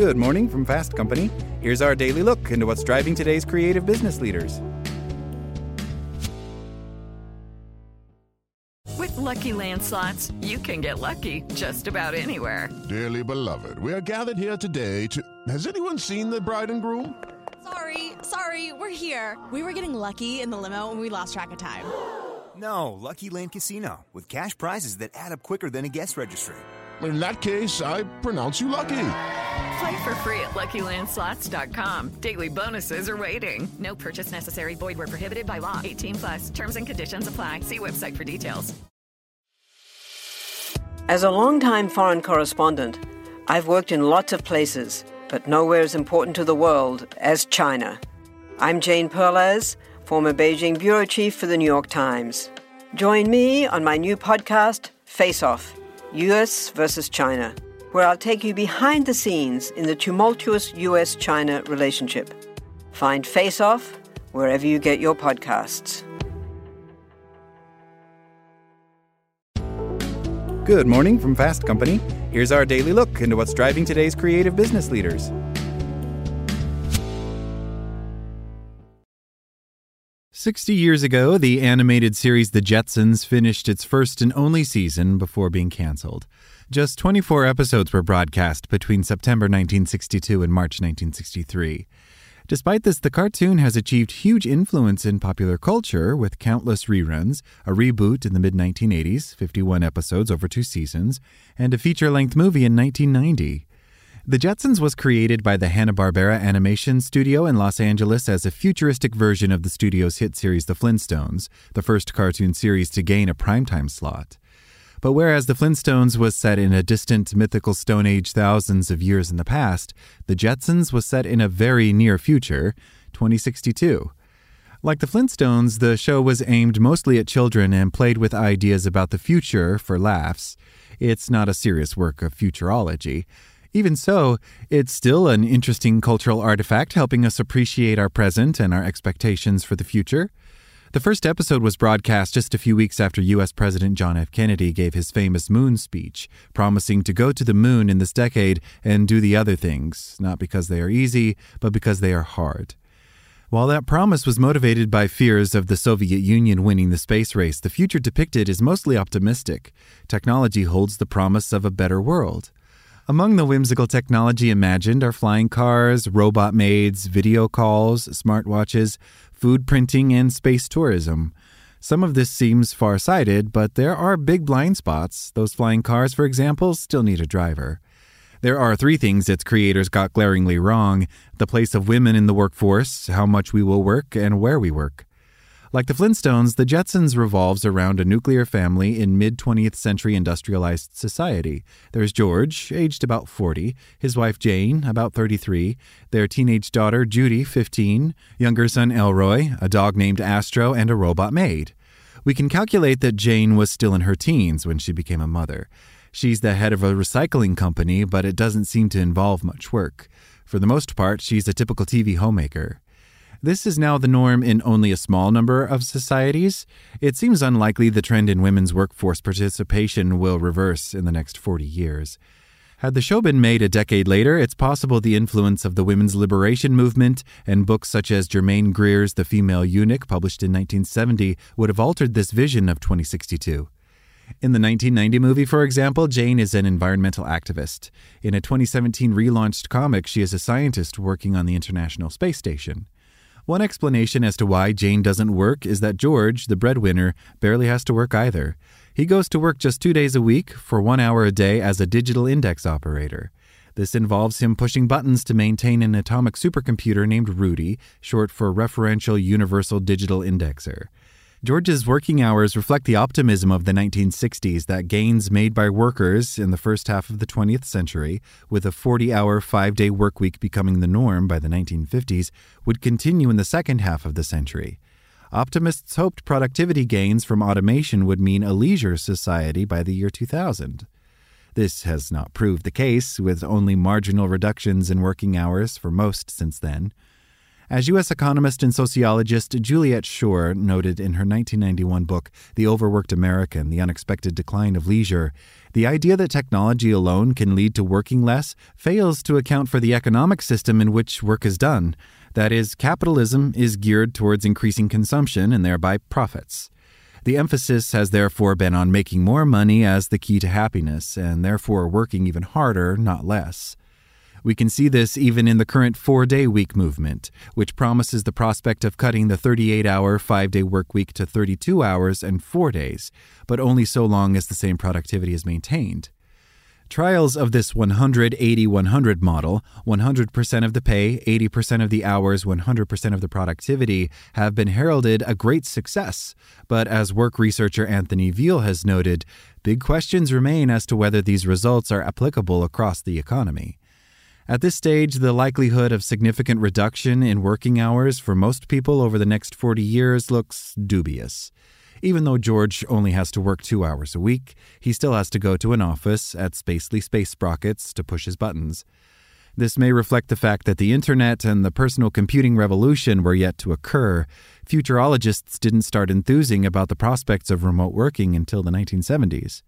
Good morning from Fast Company. Here's our daily look into what's driving today's creative business leaders. With Lucky Land slots, you can get lucky just about anywhere. Dearly beloved, we are gathered here today to. Has anyone seen the bride and groom? Sorry, sorry, we're here. We were getting lucky in the limo and we lost track of time. No, Lucky Land Casino, with cash prizes that add up quicker than a guest registry. In that case, I pronounce you lucky. Play for free at LuckyLandSlots.com. Daily bonuses are waiting. No purchase necessary. Void where prohibited by law. 18 plus. Terms and conditions apply. See website for details. As a longtime foreign correspondent, I've worked in lots of places, but nowhere as important to the world as China. I'm Jane Perlez, former Beijing bureau chief for the New York Times. Join me on my new podcast, Face Off US versus China, where I'll take you behind the scenes in the tumultuous US China relationship. Find Face Off wherever you get your podcasts. Good morning from Fast Company. Here's our daily look into what's driving today's creative business leaders. Sixty years ago, the animated series The Jetsons finished its first and only season before being canceled. Just 24 episodes were broadcast between September 1962 and March 1963. Despite this, the cartoon has achieved huge influence in popular culture with countless reruns, a reboot in the mid 1980s, 51 episodes over two seasons, and a feature length movie in 1990. The Jetsons was created by the Hanna-Barbera Animation Studio in Los Angeles as a futuristic version of the studio's hit series The Flintstones, the first cartoon series to gain a primetime slot. But whereas The Flintstones was set in a distant mythical Stone Age thousands of years in the past, The Jetsons was set in a very near future, 2062. Like The Flintstones, the show was aimed mostly at children and played with ideas about the future for laughs. It's not a serious work of futurology. Even so, it's still an interesting cultural artifact helping us appreciate our present and our expectations for the future. The first episode was broadcast just a few weeks after U.S. President John F. Kennedy gave his famous moon speech, promising to go to the moon in this decade and do the other things, not because they are easy, but because they are hard. While that promise was motivated by fears of the Soviet Union winning the space race, the future depicted is mostly optimistic. Technology holds the promise of a better world. Among the whimsical technology imagined are flying cars, robot maids, video calls, smartwatches, food printing, and space tourism. Some of this seems far sighted, but there are big blind spots. Those flying cars, for example, still need a driver. There are three things its creators got glaringly wrong the place of women in the workforce, how much we will work, and where we work. Like the Flintstones, the Jetsons revolves around a nuclear family in mid 20th century industrialized society. There's George, aged about 40, his wife Jane, about 33, their teenage daughter Judy, 15, younger son Elroy, a dog named Astro, and a robot maid. We can calculate that Jane was still in her teens when she became a mother. She's the head of a recycling company, but it doesn't seem to involve much work. For the most part, she's a typical TV homemaker. This is now the norm in only a small number of societies. It seems unlikely the trend in women's workforce participation will reverse in the next 40 years. Had the show been made a decade later, it's possible the influence of the women's liberation movement and books such as Germaine Greer's The Female Eunuch, published in 1970, would have altered this vision of 2062. In the 1990 movie, for example, Jane is an environmental activist. In a 2017 relaunched comic, she is a scientist working on the International Space Station. One explanation as to why Jane doesn't work is that George, the breadwinner, barely has to work either. He goes to work just two days a week for one hour a day as a digital index operator. This involves him pushing buttons to maintain an atomic supercomputer named RUDI, short for Referential Universal Digital Indexer. George's working hours reflect the optimism of the 1960s that gains made by workers in the first half of the 20th century, with a 40 hour, five day workweek becoming the norm by the 1950s, would continue in the second half of the century. Optimists hoped productivity gains from automation would mean a leisure society by the year 2000. This has not proved the case, with only marginal reductions in working hours for most since then. As U.S. economist and sociologist Juliet Schor noted in her 1991 book, The Overworked American The Unexpected Decline of Leisure, the idea that technology alone can lead to working less fails to account for the economic system in which work is done. That is, capitalism is geared towards increasing consumption and thereby profits. The emphasis has therefore been on making more money as the key to happiness, and therefore working even harder, not less. We can see this even in the current four day week movement, which promises the prospect of cutting the 38 hour, five day work week to 32 hours and four days, but only so long as the same productivity is maintained. Trials of this 180 100 model, 100% of the pay, 80% of the hours, 100% of the productivity, have been heralded a great success. But as work researcher Anthony Veal has noted, big questions remain as to whether these results are applicable across the economy. At this stage, the likelihood of significant reduction in working hours for most people over the next 40 years looks dubious. Even though George only has to work two hours a week, he still has to go to an office at Spacely Space Sprockets to push his buttons. This may reflect the fact that the internet and the personal computing revolution were yet to occur. Futurologists didn't start enthusing about the prospects of remote working until the 1970s.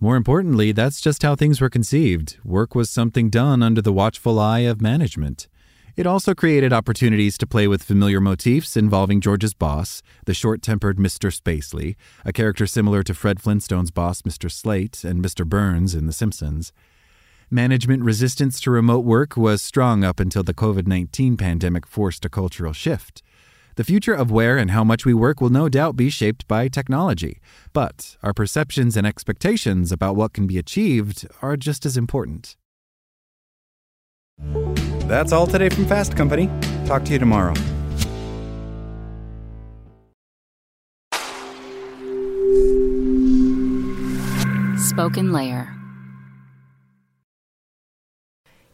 More importantly, that's just how things were conceived. Work was something done under the watchful eye of management. It also created opportunities to play with familiar motifs involving George's boss, the short tempered Mr. Spacely, a character similar to Fred Flintstone's boss, Mr. Slate, and Mr. Burns in The Simpsons. Management resistance to remote work was strong up until the COVID 19 pandemic forced a cultural shift. The future of where and how much we work will no doubt be shaped by technology, but our perceptions and expectations about what can be achieved are just as important. That's all today from Fast Company. Talk to you tomorrow. Spoken Layer.